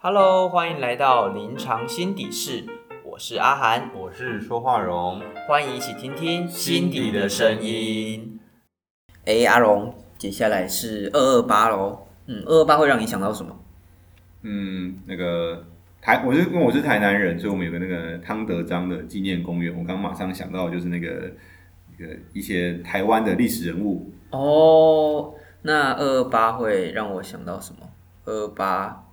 Hello，欢迎来到临床心底室，我是阿涵，我是说话荣，欢迎一起听听心底的声音。哎，阿荣，接下来是二二八喽。嗯，二二八会让你想到什么？嗯，那个台，我是因为我是台南人，所以我们有个那个汤德章的纪念公园。我刚马上想到就是那个那个一些台湾的历史人物。哦，那二二八会让我想到什么？二二八。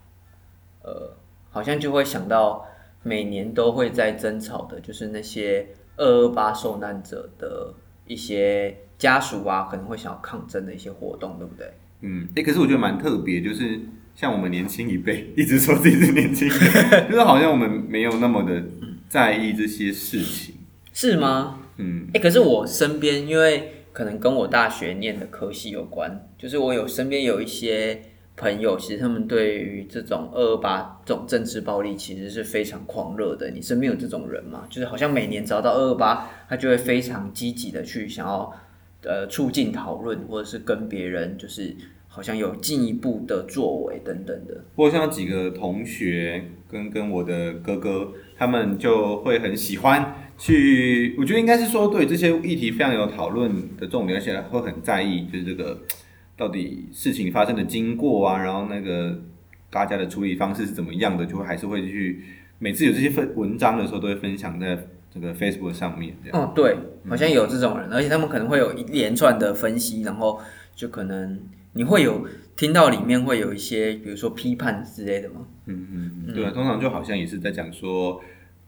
呃，好像就会想到每年都会在争吵的，就是那些二二八受难者的一些家属啊，可能会想要抗争的一些活动，对不对？嗯，哎，可是我觉得蛮特别，就是像我们年轻一辈 一直说自己是年轻人，就是好像我们没有那么的在意这些事情，是吗？嗯，哎，可是我身边，因为可能跟我大学念的科系有关，就是我有身边有一些。朋友，其实他们对于这种二二八这种政治暴力，其实是非常狂热的。你身边有这种人吗？就是好像每年只要到二二八，他就会非常积极的去想要呃促进讨论，或者是跟别人就是好像有进一步的作为等等的。我像几个同学跟跟我的哥哥，他们就会很喜欢去，我觉得应该是说对这些议题非常有讨论的重点，而且会很在意，就是这个。到底事情发生的经过啊，然后那个大家的处理方式是怎么样的，就会还是会去每次有这些分文章的时候，都会分享在这个 Facebook 上面。这样哦，对，好像有这种人，而且他们可能会有一连串的分析，然后就可能你会有听到里面会有一些，比如说批判之类的吗？嗯嗯嗯，对啊，通常就好像也是在讲说，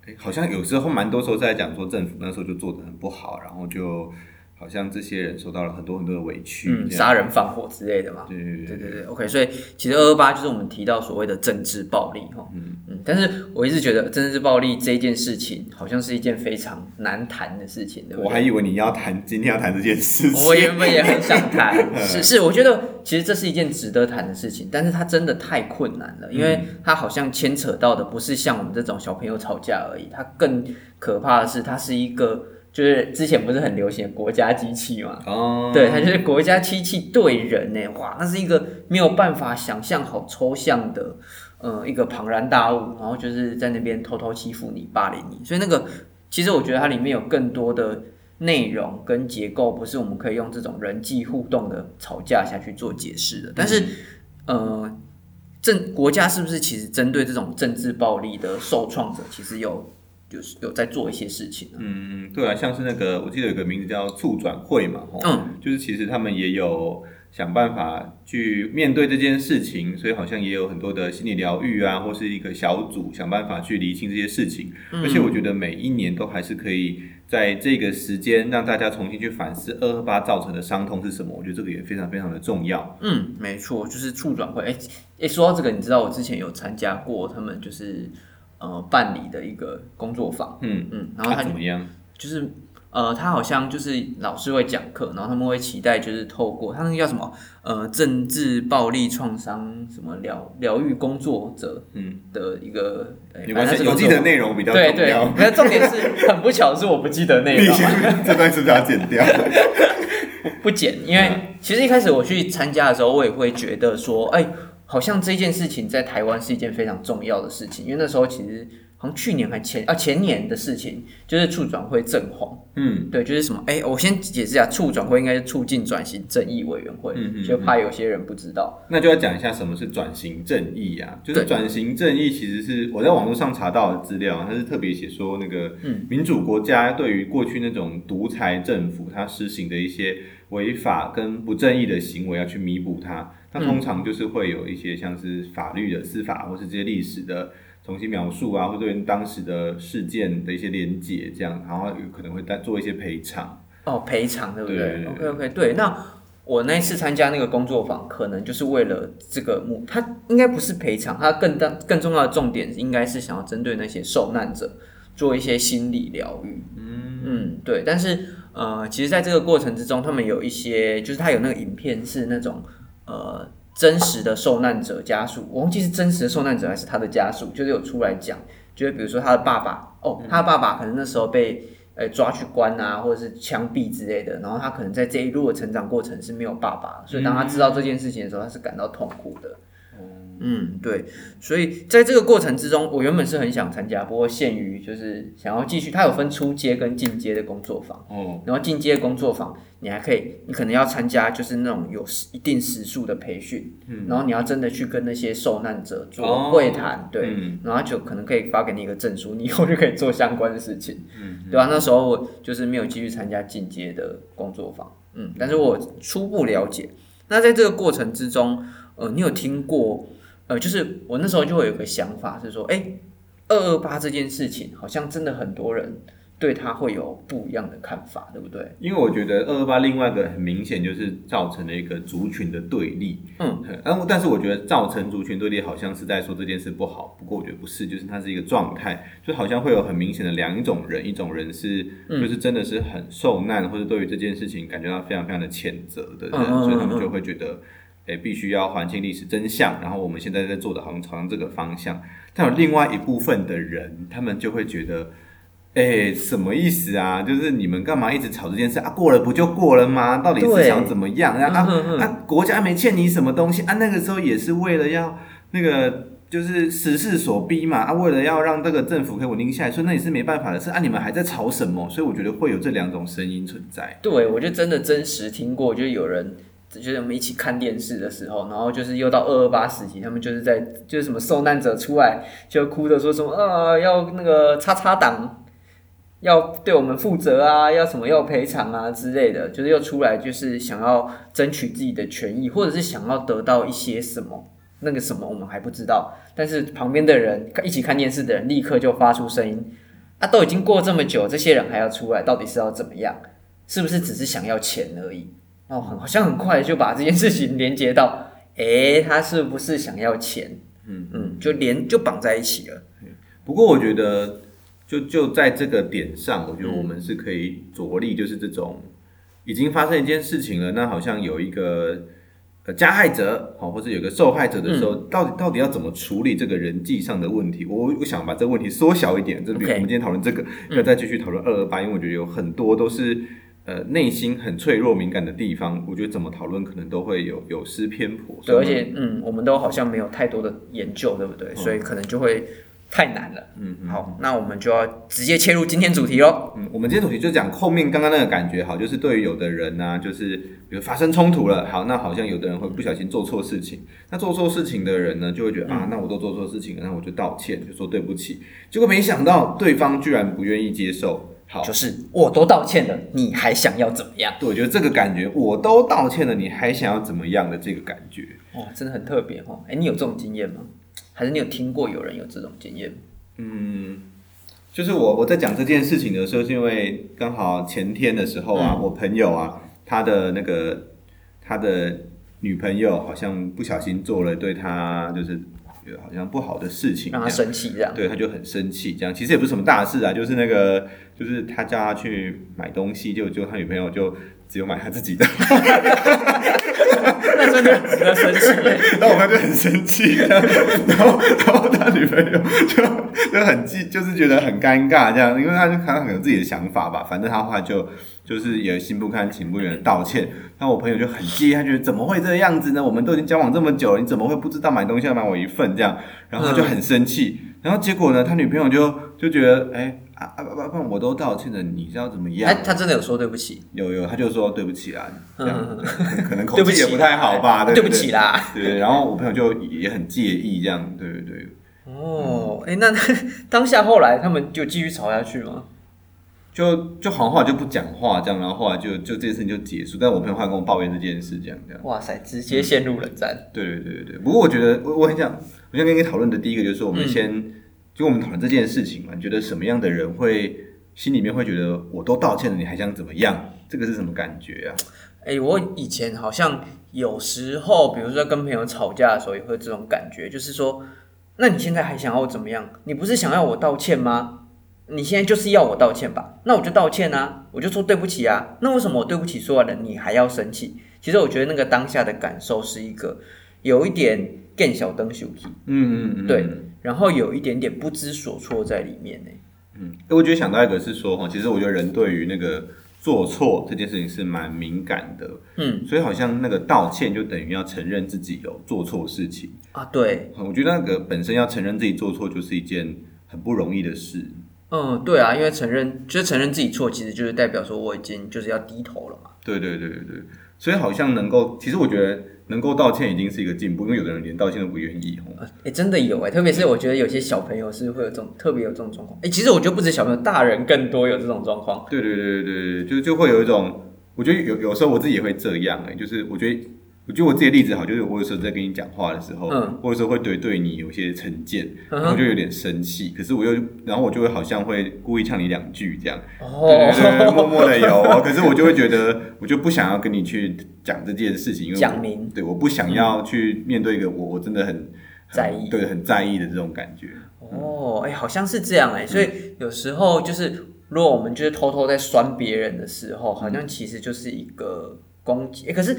哎，好像有时候蛮多时候在讲说政府那时候就做的很不好，然后就。好像这些人受到了很多很多的委屈，嗯，杀人放火之类的嘛。对对对对对，OK。所以其实二二八就是我们提到所谓的政治暴力哈。嗯嗯。但是我一直觉得政治暴力这件事情，好像是一件非常难谈的事情，对我还以为你要谈今天要谈这件事情。我原本也很想谈，是是，我觉得其实这是一件值得谈的事情，但是它真的太困难了，因为它好像牵扯到的不是像我们这种小朋友吵架而已，它更可怕的是它是一个。就是之前不是很流行国家机器嘛？哦，对，它就是国家机器对人呢，哇，那是一个没有办法想象、好抽象的，呃，一个庞然大物，然后就是在那边偷偷欺负你、霸凌你。所以那个，其实我觉得它里面有更多的内容跟结构，不是我们可以用这种人际互动的吵架下去做解释的。但是，呃，政国家是不是其实针对这种政治暴力的受创者，其实有？就是有在做一些事情。嗯，对啊，像是那个，我记得有个名字叫促转会嘛，嗯，就是其实他们也有想办法去面对这件事情，所以好像也有很多的心理疗愈啊，或是一个小组想办法去厘清这些事情。而且我觉得每一年都还是可以在这个时间让大家重新去反思二二八造成的伤痛是什么。我觉得这个也非常非常的重要。嗯，没错，就是促转会。哎哎，说到这个，你知道我之前有参加过，他们就是。呃，办理的一个工作坊，嗯嗯，然后他怎么样？就是呃，他好像就是老师会讲课，然后他们会期待就是透过他那个叫什么呃，政治暴力创伤什么疗疗愈工作者，嗯的一个，没关系，有记得内容比较重要。对对，那重点是 很不巧是我不记得内容，这段是不是要剪掉？不不剪，因为其实一开始我去参加的时候，我也会觉得说，哎。好像这件事情在台湾是一件非常重要的事情，因为那时候其实好像去年还前啊前年的事情，就是促转会正黄，嗯，对，就是什么？哎，我先解释一下，促转会应该是促进转型正义委员会，嗯嗯，就怕有些人不知道，那就要讲一下什么是转型正义啊？就是转型正义其实是我在网络上查到的资料，它是特别写说那个民主国家对于过去那种独裁政府它施行的一些违法跟不正义的行为要去弥补它。那通常就是会有一些像是法律的司法，或是这些历史的重新描述啊，或者跟当时的事件的一些连结，这样，然后有可能会再做一些赔偿。哦，赔偿对不对？OK OK，对。那我那一次参加那个工作坊，可能就是为了这个目，他应该不是赔偿，他更大更重要的重点应该是想要针对那些受难者做一些心理疗愈。嗯嗯，对。但是呃，其实在这个过程之中，他们有一些，就是他有那个影片是那种。呃，真实的受难者家属，我忘记是真实的受难者还是他的家属，就是有出来讲，就是比如说他的爸爸，哦，他的爸爸可能那时候被呃抓去关啊，或者是枪毙之类的，然后他可能在这一路的成长过程是没有爸爸，所以当他知道这件事情的时候，他是感到痛苦的。嗯，对，所以在这个过程之中，我原本是很想参加，不过限于就是想要继续，它有分初阶跟进阶的工作坊，哦，然后进阶工作坊，你还可以，你可能要参加就是那种有一定时数的培训，嗯，然后你要真的去跟那些受难者做会谈，对，然后就可能可以发给你一个证书，你以后就可以做相关的事情，嗯，对吧？那时候我就是没有继续参加进阶的工作坊，嗯，但是我初步了解，那在这个过程之中，呃，你有听过？呃，就是我那时候就会有个想法，是说，哎，二二八这件事情，好像真的很多人对他会有不一样的看法，对不对？因为我觉得二二八另外一个很明显就是造成了一个族群的对立，嗯，然后但是我觉得造成族群对立，好像是在说这件事不好，不过我觉得不是，就是它是一个状态，就好像会有很明显的两种人，一种人是就是真的是很受难，或者对于这件事情感觉到非常非常的谴责的人，所以他们就会觉得。诶，必须要还清历史真相，然后我们现在在做的好像朝向这个方向。但有另外一部分的人，他们就会觉得，诶，什么意思啊？就是你们干嘛一直吵这件事啊？过了不就过了吗？到底是想怎么样？啊啊，国家没欠你什么东西啊？那个时候也是为了要那个，就是时势所逼嘛。啊，为了要让这个政府可以稳定下来，所以那也是没办法的事啊。你们还在吵什么？所以我觉得会有这两种声音存在。对，我就真的真实听过，就有人。就是我们一起看电视的时候，然后就是又到二二八时期，他们就是在就是什么受难者出来就哭着说什么啊，要那个叉叉党要对我们负责啊，要什么要赔偿啊之类的，就是又出来就是想要争取自己的权益，或者是想要得到一些什么那个什么我们还不知道，但是旁边的人一起看电视的人立刻就发出声音啊，都已经过这么久，这些人还要出来，到底是要怎么样？是不是只是想要钱而已？哦，好像很快就把这件事情连接到，哎，他是不是想要钱？嗯嗯，就连就绑在一起了。不过我觉得，就就在这个点上，我觉得我们是可以着力，就是这种已经发生一件事情了，那好像有一个呃加害者，好，或者有个受害者的时候，到底到底要怎么处理这个人际上的问题？我我想把这个问题缩小一点，就比如我们今天讨论这个，要再继续讨论二二八，因为我觉得有很多都是。呃，内心很脆弱敏感的地方，我觉得怎么讨论可能都会有有失偏颇。对，而且嗯，我们都好像没有太多的研究，对不对？所以可能就会太难了。嗯，好，那我们就要直接切入今天主题喽。嗯，我们今天主题就讲后面刚刚那个感觉，好，就是对于有的人呢，就是比如发生冲突了，好，那好像有的人会不小心做错事情，那做错事情的人呢，就会觉得啊，那我都做错事情了，那我就道歉，就说对不起。结果没想到对方居然不愿意接受。好，就是我都道歉了，你还想要怎么样？对，我觉得这个感觉，我都道歉了，你还想要怎么样的这个感觉，哇，真的很特别哦。哎，你有这种经验吗？还是你有听过有人有这种经验？嗯，就是我我在讲这件事情的时候，是因为刚好前天的时候啊，我朋友啊，他的那个他的女朋友好像不小心做了对他就是。好像不好的事情，让他生气这样，对，他就很生气这样。其实也不是什么大事啊，就是那个，就是他叫他去买东西，就就他女朋友就只有买他自己的。那真的很生气，然后我们就很生气，然后然后他女朋友就就很记，就是觉得很尴尬这样，因为他就可能有自己的想法吧，反正他话就就是也心不甘情不愿的道歉。那我朋友就很介意，他觉得怎么会这个样子呢？我们都已经交往这么久了，你怎么会不知道买东西要买我一份这样？然后他就很生气，然后结果呢，他女朋友就就觉得哎。啊啊不不，我都道歉了，你是要怎么样？哎他真的有说对不起？有有，他就说对不起啦，这样可能 口气也不太好吧？对不起啦。对，然后我朋友就也很介意这样，对对对。哦，哎，那当下后来他们就继续吵下去吗？就就好话就不讲话这样，然后后来就就这件事情就结束。但我朋友还跟我抱怨这件事，这样这样。哇塞，直接陷入冷战。对对对对对。不过我觉得我我很想，我想跟你讨论的第一个就是我们先。就我们讨论这件事情嘛，你觉得什么样的人会心里面会觉得我都道歉了，你还想怎么样？这个是什么感觉啊？哎，我以前好像有时候，比如说跟朋友吵架的时候，也会有这种感觉，就是说，那你现在还想要我怎么样？你不是想要我道歉吗？你现在就是要我道歉吧？那我就道歉啊，我就说对不起啊。那为什么我对不起说完了，你还要生气？其实我觉得那个当下的感受是一个有一点更小灯羞气。嗯嗯嗯，对。然后有一点点不知所措在里面呢。嗯，我觉得想到一个是说哈，其实我觉得人对于那个做错这件事情是蛮敏感的，嗯，所以好像那个道歉就等于要承认自己有做错事情。啊，对，我觉得那个本身要承认自己做错，就是一件很不容易的事。嗯，对啊，因为承认就是承认自己错，其实就是代表说我已经就是要低头了嘛。对对对对对，所以好像能够，其实我觉得能够道歉已经是一个进步，因为有的人连道歉都不愿意哦。哎、真的有哎、特别是我觉得有些小朋友是会有这种特别有这种状况。哎、其实我觉得不止小朋友，大人更多有这种状况。对对对对对，就就会有一种，我觉得有有时候我自己也会这样哎、就是我觉得。我觉得我自己的例子好，就是我有时候在跟你讲话的时候，嗯。或者说会对对你有些成见，嗯然后就有点生气，可是我又，然后我就会好像会故意呛你两句这样，哦，对对对，默默的有哦，可是我就会觉得，我就不想要跟你去讲这件事情，因为我讲明。对，我不想要去面对一个我我真的很很在意。对，很在意的这种感觉。哦，哎、好像是这样哎、所以有时候就是，如果我们就是偷偷在酸别人的时候，好像其实就是一个攻击。哎、可是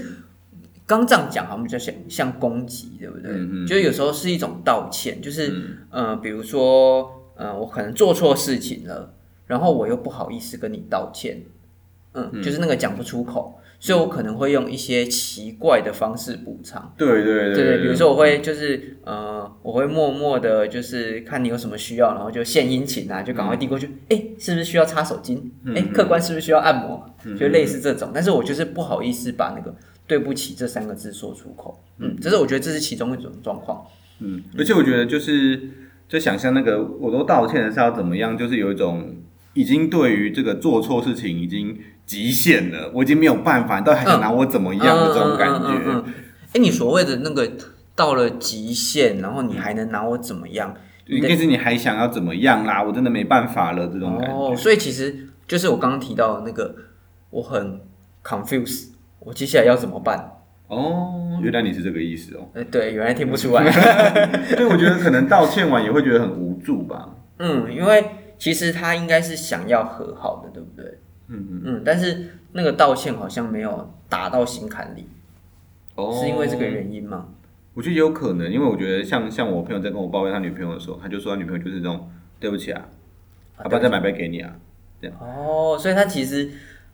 刚这样讲，好像比较像像攻击，对不对？嗯嗯就是有时候是一种道歉，就是、呃，比如说呃，我可能做错事情了，然后我又不好意思跟你道歉，嗯，就是那个讲不出口，所以我可能会用一些奇怪的方式补偿。对对对对，比如说我会就是呃，我会默默的，就是看你有什么需要，然后就献殷勤啊，就赶快递过去。哎、是不是需要擦手巾？哎、客官是不是需要按摩？就类似这种，但是我就是不好意思把那个对不起这三个字说出口。嗯，这是我觉得这是其中一种状况。嗯，而且我觉得就是就想象那个我都道歉了是要怎么样，就是有一种已经对于这个做错事情已经极限了，我已经没有办法，你到底还想拿我怎么样的这种感觉。嗯哎、你所谓的那个到了极限，然后你还能拿我怎么样？应该是你还想要怎么样啦？我真的没办法了，这种感哦，觉。所以其实就是我刚刚提到的那个，我很 confused，我接下来要怎么办？哦，原来你是这个意思哦。呃，对，原来听不出来。对，我觉得可能道歉完也会觉得很无助吧。嗯，因为其实他应该是想要和好的，对不对？嗯嗯。嗯，但是那个道歉好像没有打到心坎里，哦是因为这个原因吗？我觉得有可能，因为我觉得像像我朋友在跟我抱怨他女朋友的时候，他就说他女朋友就是这种对不起啊，啊要不要再买杯给你啊。这样哦，所以他其实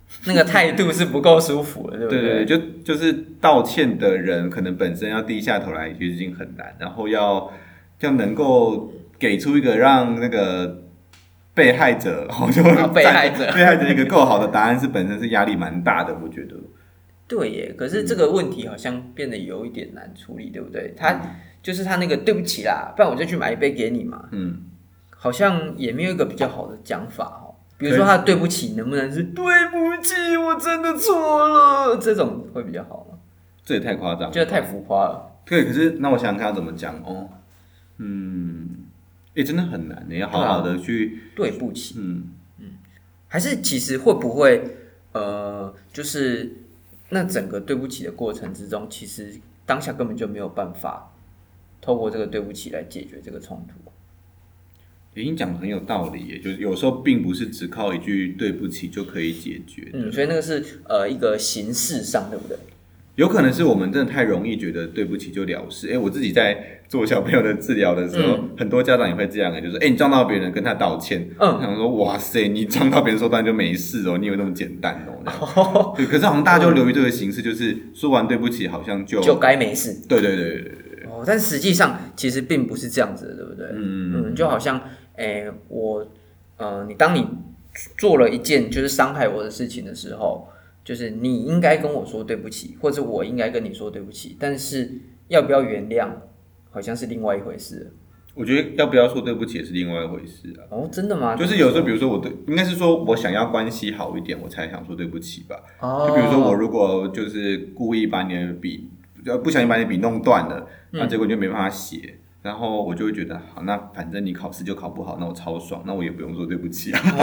那个态度是不够舒服的，对不对对，对就就是道歉的人可能本身要低下头来，其实已经很难，然后要要能够给出一个让那个被害者，哦，就啊被害者被害者一个够好的答案，是本身是压力蛮大的，我觉得。对耶，可是这个问题好像变得有一点难处理，对不对？他就是他那个对不起啦，不然我就去买一杯给你嘛，嗯，好像也没有一个比较好的讲法哦。比如说他的对不起能不能是对不起，我真的错了，这种会比较好吗？这也太夸张了，觉得太浮夸了。对，可是那我想想看要怎么讲哦，嗯，也、真的很难，你要好好的去，对不起，嗯，还是其实会不会呃，就是那整个对不起的过程之中，其实当下根本就没有办法透过这个对不起来解决这个冲突。已经讲的很有道理耶，就是有时候并不是只靠一句对不起就可以解决，嗯，所以那个是呃一个形式上，对不对？有可能是我们真的太容易觉得对不起就了事。哎、我自己在做小朋友的治疗的时候，很多家长也会这样的，就是哎、你撞到别人跟他道歉，嗯想说哇塞，你撞到别人说当然就没事哦，你以为那么简单哦？对，可是好像大家就流于这个形式，就是说完对不起，好像就就该没事对对对对对，哦，但实际上其实并不是这样子的，对不对？嗯嗯，就好像，诶、我，呃，你当你做了一件就是伤害我的事情的时候，就是你应该跟我说对不起，或者我应该跟你说对不起，但是要不要原谅，好像是另外一回事。我觉得要不要说对不起也是另外一回事啊。哦，真的吗？就是有时候，比如说我对，应该是说我想要关系好一点，我才想说对不起吧。哦，就比如说我如果就是故意把你的笔，呃不小心把你笔弄断了，嗯那结果你就没办法写，然后我就会觉得好，那反正你考试就考不好，那我超爽，那我也不用说对不起啊。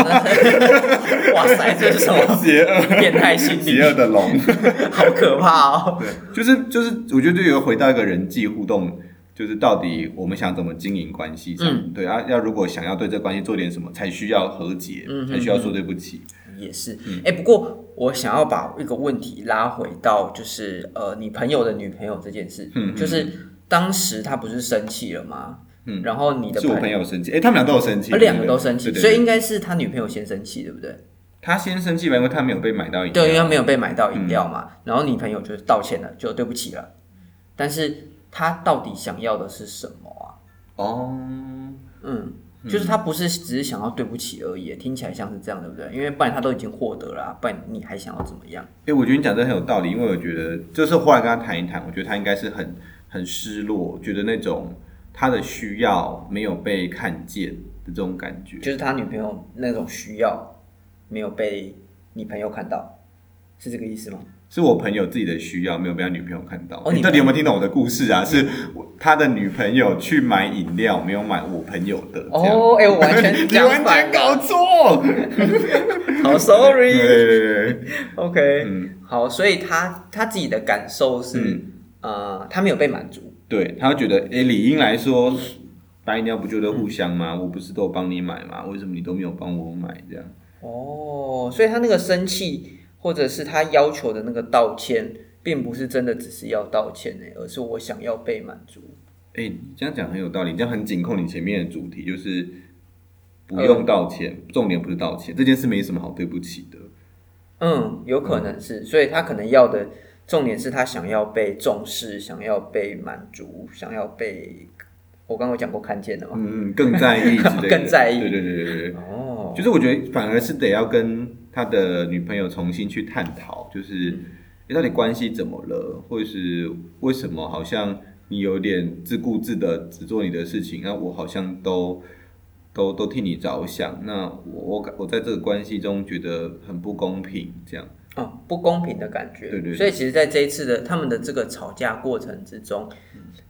哇塞，这是什么邪恶，变态心理邪？恶的龙，好可怕哦！对，就是就是，我觉得有回到一个人际互动。就是到底我们想怎么经营关系上，嗯对啊，要如果想要对这关系做点什么，才需要和解，嗯才需要说对不起。也是，哎、不过我想要把一个问题拉回到，就是呃，你朋友的女朋友这件事，嗯嗯就是当时他不是生气了吗？嗯然后你的是我朋友生气，哎、他们俩都有生气，呃两个都生气，所以应该是他女朋友先生气，对不对？他先生气吧，因为他没有被买到饮料，对，因为他没有被买到饮料嘛，然后女朋友就道歉了，就对不起了，但是他到底想要的是什么啊？哦，嗯，就是他不是只是想要对不起而已，听起来像是这样，对不对？因为不然他都已经获得了啊，不然你还想要怎么样？哎，我觉得你讲的很有道理，因为我觉得就是后来跟他谈一谈，我觉得他应该是很很失落，觉得那种他的需要没有被看见的这种感觉，就是他女朋友那种需要没有被你朋友看到，是这个意思吗？是我朋友自己的需要没有被他女朋友看到。哦你你到底有没有听懂我的故事啊？是我他的女朋友去买饮料，没有买我朋友的。哦，哎、我完全 你讲完全，搞错。好，sorry。对对对，OK，、嗯好，所以他他自己的感受是，嗯呃，他没有被满足。对，他会觉得，哎，理应来说，白鸟不就得互相吗？我不是都帮你买吗？为什么你都没有帮我买？这样。哦，所以他那个生气，或者是他要求的那个道歉，并不是真的只是要道歉呢，而是我想要被满足。哎，你这样讲很有道理，这样很紧扣你前面的主题，就是不用道歉，重点不是道歉，这件事没什么好对不起的。嗯，有可能是，所以他可能要的重点是他想要被重视，想要被满足，想要被我刚刚有讲过看见的嘛。嗯，更在意之类的，更在意。对对对对对，哦，就是我觉得反而是得要跟他的女朋友重新去探讨，就是你到底关系怎么了，或者是为什么好像你有点自顾自的只做你的事情，那我好像都都都替你着想，那我我感我在这个关系中觉得很不公平，这样，哦，不公平的感觉。对对对所以其实在这一次的他们的这个吵架过程之中，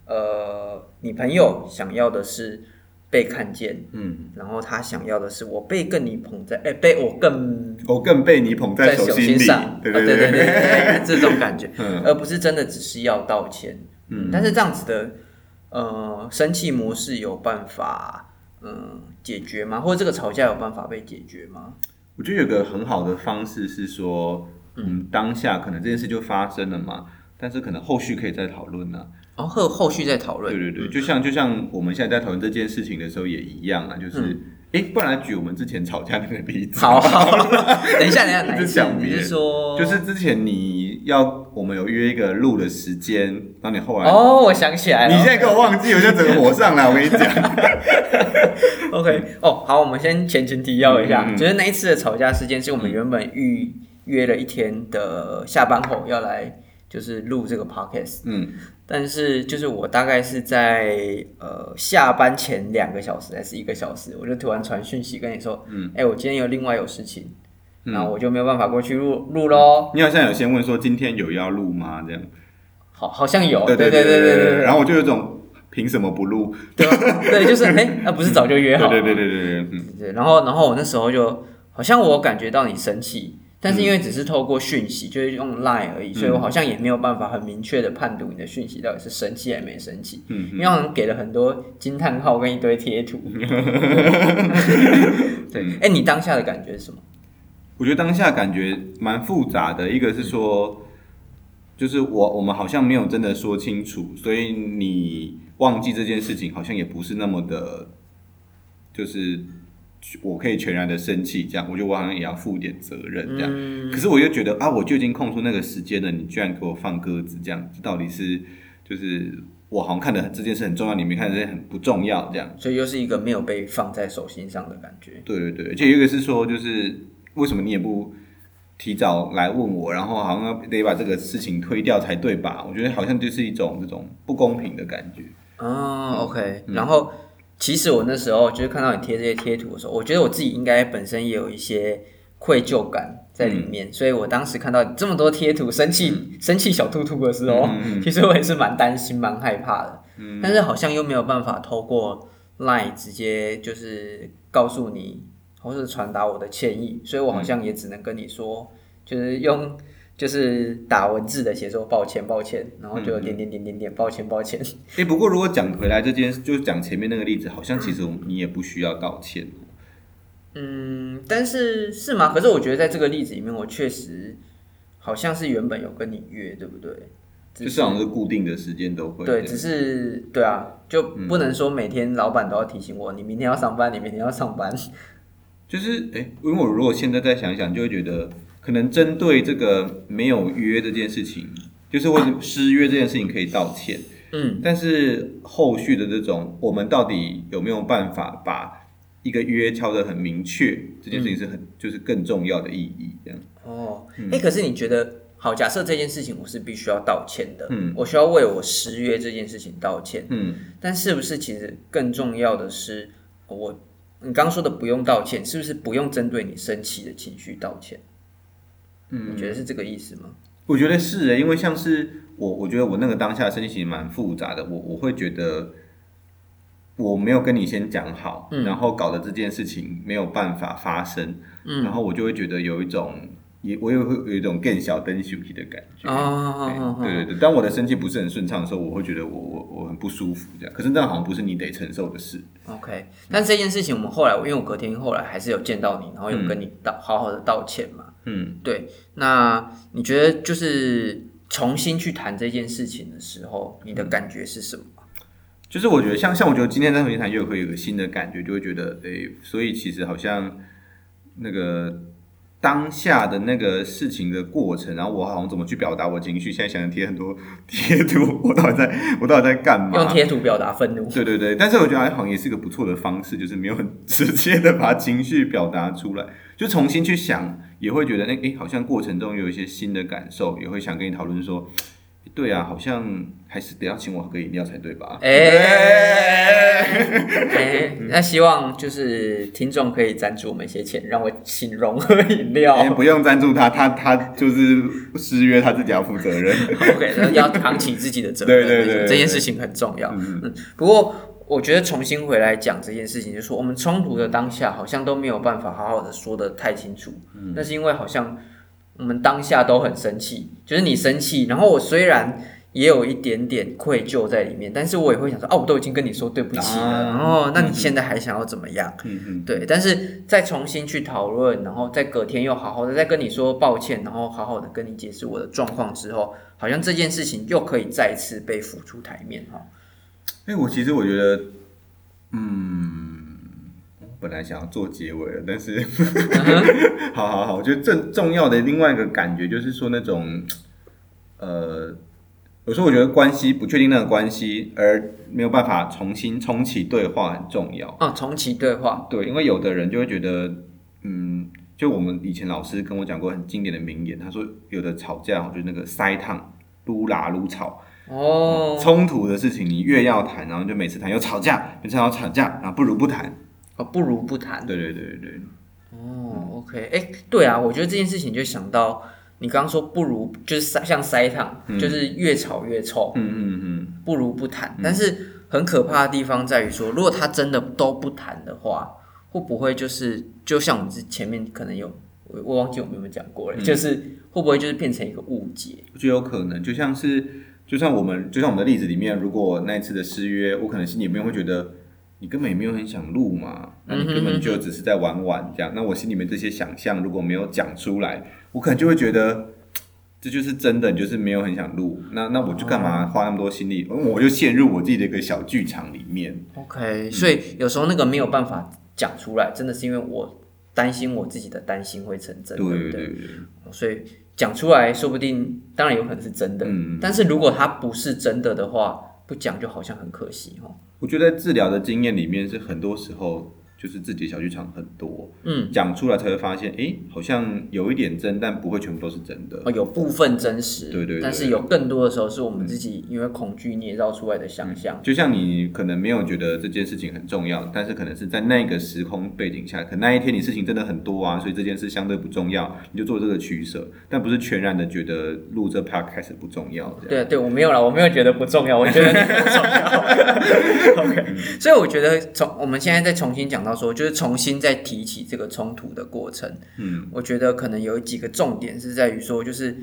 呃，你朋友想要的是被看见，嗯，然后他想要的是我被更你捧在，哎、被我更我更被你捧在手手心里上，，对对啊对对对对，这种感觉，嗯而不是真的只是要道歉。嗯但是这样子的呃生气模式有办法嗯解决吗？或者这个吵架有办法被解决吗？我觉得有个很好的方式是说，嗯，当下可能这件事就发生了嘛，但是可能后续可以再讨论呢。然后后后续再讨论。对对对，就像就像我们现在在讨论这件事情的时候也一样啊，就是，哎、不然举我们之前吵架那个例子，好好，等一下，等一下，哪一一直次？讲你是说就是之前你要我们有约一个录的时间，然后你后来，哦，我想起来了。你现在给我忘记，我就整个火上来，我跟你讲，OK，哦，好，我们先前情提要一下，嗯嗯嗯。就是那一次的吵架事件是我们原本预约了一天的下班后要来，就是录这个 podcast，嗯，但是就是我大概是在呃下班前两个小时还是一个小时，我就突然传讯息跟你说，嗯，哎、我今天有另外有事情，嗯然后我就没有办法过去录录喽。你好像有先问说今天有要录吗？这样，好，好像有，对对对对对然后我就有种凭什么不录？对对，就是哎，那、不是早就约好？对对对对对对，嗯对，然后然后我那时候就好像我感觉到你生气，但是因为只是透过讯息，就是用 Line 而已，所以我好像也没有办法很明确的判读你的讯息到底是生气还没生气，嗯因为好像给了很多惊叹号跟一堆贴图。对，哎、你当下的感觉是什么？我觉得当下感觉蛮复杂的，一个是说，就是我我们好像没有真的说清楚，所以你忘记这件事情，好像也不是那么的，就是我可以全然的生气，这样，我觉得我好像也要负点责任，这样。嗯可是我又觉得啊，我就已经空出那个时间了，你居然给我放鸽子，这样，这到底是就是我好像看的这件事很重要，你没看这件事很不重要，这样。所以又是一个没有被放在手心上的感觉。对对对，而且有一个是说，就是为什么你也不提早来问我，然后好像得把这个事情推掉才对吧？我觉得好像就是一种这种不公平的感觉。哦，OK，、然后其实我那时候就是看到你贴这些贴图的时候，我觉得我自己应该本身也有一些愧疚感在里面，所以我当时看到这么多贴图，生气、生气小兔兔的时候，嗯其实我也是蛮担心、蛮害怕的。但是好像又没有办法透过 Line 直接就是告诉你，或是传达我的歉意，所以我好像也只能跟你说，就是用。就是打文字的写说抱歉抱歉，然后就点点点点点抱歉抱歉，诶，不过如果讲回来这件事，就是讲前面那个例子，好像其实你也不需要道歉。嗯，但是是吗？可是我觉得在这个例子里面，我确实好像是原本有跟你约，对不对？只就是好像是固定的时间都会对，只是对啊，就不能说每天老板都要提醒我，你明天要上班，你明天要上班。就是哎，因为我如果现在再想想，就会觉得可能针对这个没有约这件事情，就是为失约这件事情可以道歉，嗯，但是后续的这种，我们到底有没有办法把一个约敲得很明确，这件事情是很就是更重要的意义，这样。哦，哎，可是你觉得？好，假设这件事情我是必须要道歉的，嗯，我需要为我失约这件事情道歉，嗯，但是不是其实更重要的是，我你刚刚说的不用道歉，是不是不用针对你生气的情绪道歉？嗯，你觉得是这个意思吗？我觉得是诶，因为像是我，我觉得我那个当下生气其实蛮复杂的，我我会觉得我没有跟你先讲好，然后搞得这件事情没有办法发生，嗯，然后我就会觉得有一种。也我也会有一种更小灯休息的感觉哦，对对对。当我的生气不是很顺畅的时候，我会觉得我我我很不舒服这样。可是那好像不是你得承受的事。OK，但这件事情我们后来，因为我隔天后来还是有见到你，然后有跟你道好好的道歉嘛。嗯，对。那你觉得就是重新去谈这件事情的时候，你的感觉是什么？就是我觉得像像我觉得今天在重新谈又会有个新的感觉，就会觉得诶，所以其实好像那个。当下的那个事情的过程，然后我好像怎么去表达我情绪？现在想想贴很多 贴图，我到底在我到底在干嘛？用贴图表达愤怒。对对对，但是我觉得好像也是个不错的方式，就是没有很直接的把情绪表达出来，就重新去想，也会觉得哎哎，好像过程中有一些新的感受，也会想跟你讨论说。对啊，好像还是得要请我喝个饮料才对吧？哎，那希望就是听众可以赞助我们一些钱，让我请荣喝饮料。不用赞助他，他他就是失约，他自己要负责任。OK，要扛起自己的责任。对对对，这件事情很重要。嗯，不过我觉得重新回来讲这件事情，就是说我们冲突的当下，好像都没有办法好好的说的太清楚。嗯，那是因为好像。我们当下都很生气，就是你生气，然后我虽然也有一点点愧疚在里面，但是我也会想说，哦，我都已经跟你说对不起了，然后那你现在还想要怎么样？嗯嗯，对，但是再重新去讨论，然后在隔天又好好的再跟你说抱歉，然后好好的跟你解释我的状况之后，好像这件事情又可以再次被浮出台面哈。哎，我其实我觉得，嗯。本来想要做结尾了，但是，好好好，我觉得正重要的另外一个感觉就是说那种，呃，有时候我觉得关系不确定那个关系，而没有办法重新重启对话很重要。啊，重启对话，对，因为有的人就会觉得，嗯，就我们以前老师跟我讲过很经典的名言，他说有的吵架就是那个塞烫撸拉撸吵。哦，冲突的事情你越要谈，然后就每次谈又吵架，每次要吵架，然后不如不谈。不如不谈。对对对对对。哦，OK，哎，对啊，我觉得这件事情就想到你刚刚说不如就是塞像塞烫，就是越吵越臭。嗯嗯嗯。不如不谈，但是很可怕的地方在于说，如果他真的都不谈的话，会不会就是就像我们之前面可能有我我忘记我们有没有讲过了，就是会不会就是变成一个误解？我觉得有可能，就像是就像我们就像我们的例子里面，如果那一次的失约，我可能心里面会觉得。你根本也没有很想录嘛，那你根本就只是在玩玩这样。那我心里面这些想象如果没有讲出来，我可能就会觉得 这就是真的，就是没有很想录。那那我就干嘛花那么多心力？我就陷入我自己的一个小剧场里面。OK，所以有时候那个没有办法讲出来，真的是因为我担心我自己的担心会成真。对对对。所以讲出来说不定，当然有可能是真的。嗯。但是如果它不是真的的话，不讲就好像很可惜哈。我觉得治疗的经验里面是很多时候。就是自己的小剧场很多，嗯，讲出来才会发现，哎，好像有一点真，但不会全部都是真的。哦，有部分真实，对对，但是有更多的时候是我们自己因为恐惧捏造出来的想象。就像你可能没有觉得这件事情很重要，但是可能是在那个时空背景下，可那一天你事情真的很多啊，所以这件事相对不重要，你就做这个取舍，但不是全然的觉得录这 r 开始不重要。对对，我没有了，我没有觉得不重要，我觉得很重要。OK，所以我觉得从我们现在再重新讲到说，就是重新。再提起这个冲突的过程，嗯，我觉得可能有几个重点是在于说，就是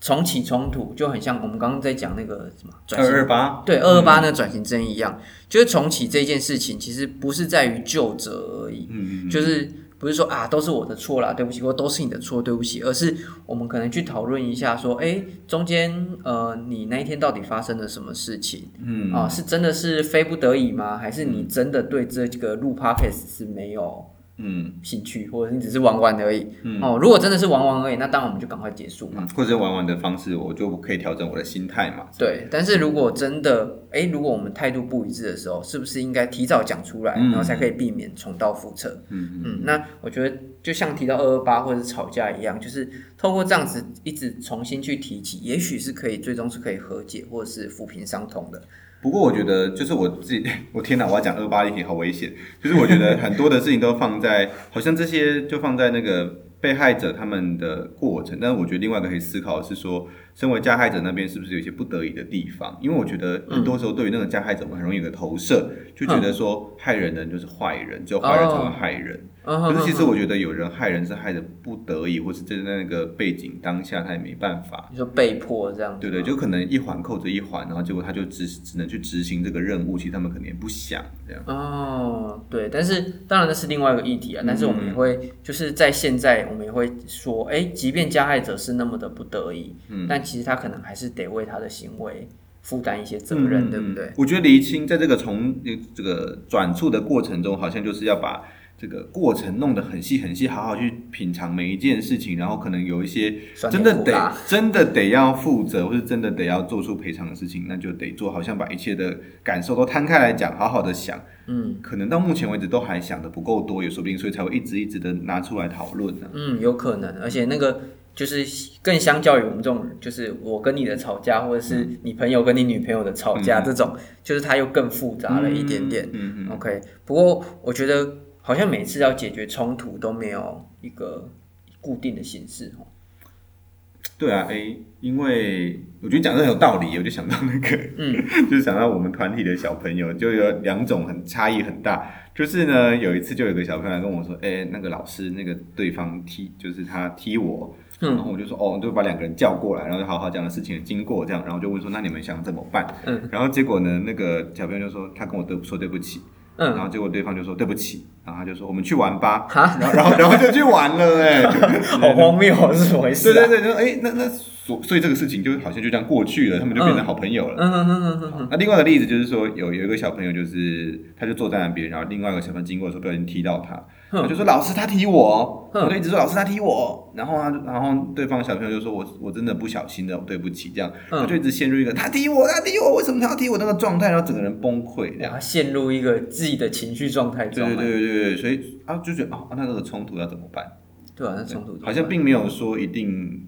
重启冲突就很像我们刚刚在讲那个什么二二八，对二二八那个转型争议一样，就是重启这件事情其实不是在于救责而已，嗯。就是不是说啊都是我的错啦，对不起，或都是你的错，对不起，而是我们可能去讨论一下，说，哎，中间呃，你那一天到底发生了什么事情？嗯啊，是真的是非不得已吗？还是你真的对这个录 podcast 是没有？嗯兴趣，或者你只是玩玩而已。嗯哦，如果真的是玩玩而已，那当然我们就赶快结束嘛。或者玩玩的方式，我就可以调整我的心态嘛。对，但是如果真的，哎，如果我们态度不一致的时候，是不是应该提早讲出来，然后才可以避免重蹈覆辙？嗯嗯。那我觉得就像提到二二八或者是吵架一样，就是透过这样子一直重新去提起，也许是可以最终是可以和解或者是抚平伤痛的。不过我觉得，就是我自己，我天哪，我要讲二八一体好危险。就是我觉得很多的事情都放在，好像这些就放在那个被害者他们的过程。但是我觉得另外一个可以思考的是说，身为加害者那边是不是有一些不得已的地方？因为我觉得很多时候对于那个加害者，我们很容易有个投射，就觉得说害人的人就是坏人，只有坏人才会害人。可是其实我觉得有人害人是害的不得已，或是在那个背景当下他也没办法。你说被迫这样？对对，就可能一环扣着一环，然后结果他就只只能去执行这个任务。其实他们可能也不想这样。哦，对，但是当然那是另外一个议题啊。但是我们也会就是在现在，我们也会说，哎，即便加害者是那么的不得已，嗯，但其实他可能还是得为他的行为负担一些责任，对不对？我觉得厘清在这个从这个转述的过程中，好像就是要把。这个过程弄得很细很细，好好去品尝每一件事情，然后可能有一些真的得真的得要负责，或是真的得要做出赔偿的事情，那就得做，好像把一切的感受都摊开来讲，好好的想。嗯，可能到目前为止都还想的不够多，也说不定，所以才会一直一直的拿出来讨论呢。嗯，有可能，而且那个就是更相较于我们这种，就是我跟你的吵架，或者是你朋友跟你女朋友的吵架这种，就是它又更复杂了一点点。嗯嗯。OK，不过我觉得。好像每次要解决冲突都没有一个固定的形式哦。对啊，哎，因为我觉得讲的很有道理，我就想到那个，嗯，就是想到我们团体的小朋友就有两种很差异很大。就是呢，有一次就有个小朋友跟我说，哎，那个老师那个对方踢，就是他踢我，然后我就说，哦，就把两个人叫过来，然后就好好讲了事情的经过，这样，然后就问说，那你们想怎么办？嗯，然后结果呢，那个小朋友就说，他跟我对说对不起。嗯，然后结果对方就说对不起，然后他就说我们去玩吧，然后然后然后就去玩了，哎，好荒谬，是怎么回事？对对对，就哎那那所所以这个事情就好像就这样过去了，他们就变成好朋友了。嗯嗯嗯嗯嗯。那另外一个例子就是说，有有一个小朋友就是他就坐在那边，然后另外一个小朋友经过的时候不小心踢到他。我就说老师他踢我，我就一直说老师他踢我，然后他然后对方小朋友就说我我真的不小心的，对不起这样，我就一直陷入一个他踢我他踢我为什么他要踢我那个状态，然后整个人崩溃然后，陷入一个自己的情绪状态中。对对对对对，所以啊就觉得啊那这个冲突要怎么办？对啊，那冲突好像并没有说一定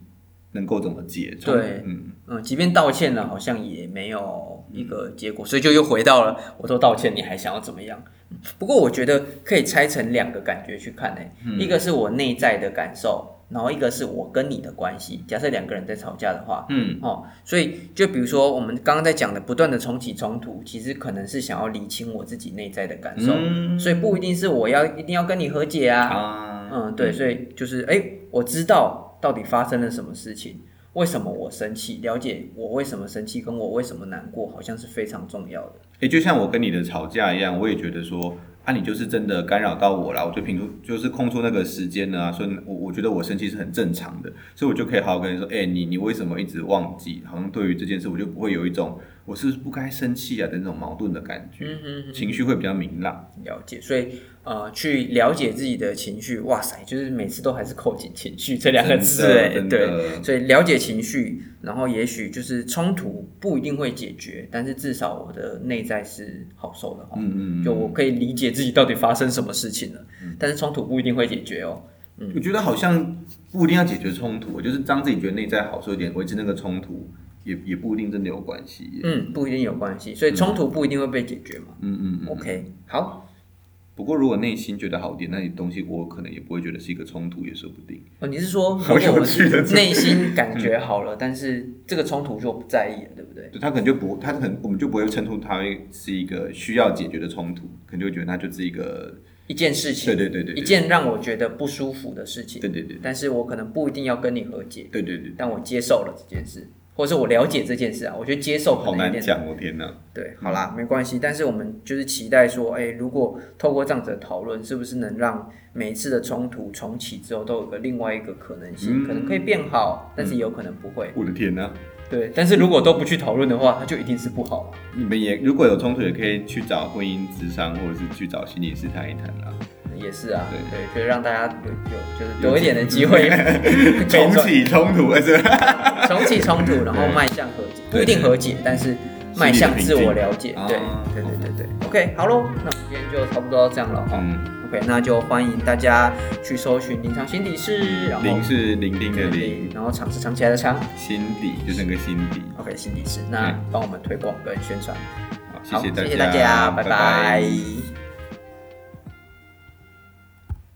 能够怎么解。对，嗯嗯，即便道歉了，好像也没有一个结果，所以就又回到了 我都道歉，你还想要怎么样？不过我觉得可以拆成两个感觉去看诶，一个是我内在的感受，然后一个是我跟你的关系。假设两个人在吵架的话，嗯，哦，所以就比如说我们刚刚在讲的不断的重启冲突，其实可能是想要理清我自己内在的感受，所以不一定是我要一定要跟你和解啊，嗯，对，所以就是哎，我知道到底发生了什么事情。为什么我生气？了解我为什么生气，跟我为什么难过，好像是非常重要的。诶，就像我跟你的吵架一样，我也觉得说，啊，你就是真的干扰到我了，我就评出，就是空出那个时间呢，所以我我觉得我生气是很正常的，所以我就可以好好跟你说，哎，你你为什么一直忘记？好像对于这件事，我就不会有一种。我是不该生气啊的那种矛盾的感觉，情绪会比较明朗。了解，所以呃，去了解自己的情绪，哇塞，就是每次都还是扣紧情绪这两个字，哎，对，所以了解情绪，然后也许就是冲突不一定会解决，但是至少我的内在是好受的哈。嗯嗯，就我可以理解自己到底发生什么事情了，嗯但是冲突不一定会解决哦。嗯，我觉得好像不一定要解决冲突，就是当自己觉得内在好受一点，维持那个冲突。也也不一定真的有关系，嗯，不一定有关系，所以冲突不一定会被解决嘛，嗯嗯嗯，OK，好。不过如果内心觉得好点，那你东西我可能也不会觉得是一个冲突，也说不定。哦，你是说，如果内心感觉好了，但是这个冲突就不在意了，对不对？他可能就不，他可能我们就不会称呼它是一个需要解决的冲突，可能就会觉得它就是一个一件事情，对对对对，一件让我觉得不舒服的事情，对对对。但是我可能不一定要跟你和解，对对对，但我接受了这件事。或者是我了解这件事啊，我觉得接受好难讲，我天哪！对，好啦，没关系。但是我们就是期待说，哎，如果透过这样子的讨论，是不是能让每一次的冲突重启之后，都有个另外一个可能性，可能可以变好，但是有可能不会。我的天哪！对，但是如果都不去讨论的话，它就一定是不好。你们也如果有冲突，也可以去找婚姻智商，或者是去找心理师谈一谈啦。也是啊，对对，就是让大家有有就是多一点的机会。重启冲突，是吧？重启冲突，然后迈向和解，不一定和解，但是迈向自我了解，对对对对对。OK，好喽，那我们今天就差不多这样了哈。OK，那就欢迎大家去搜寻“林场心理室”，然后林是聆听的林，然后场是藏起来的场，心底就是那个心底。OK，心理室，那帮我们推广跟宣传。好，谢谢大家，谢谢大家，拜拜。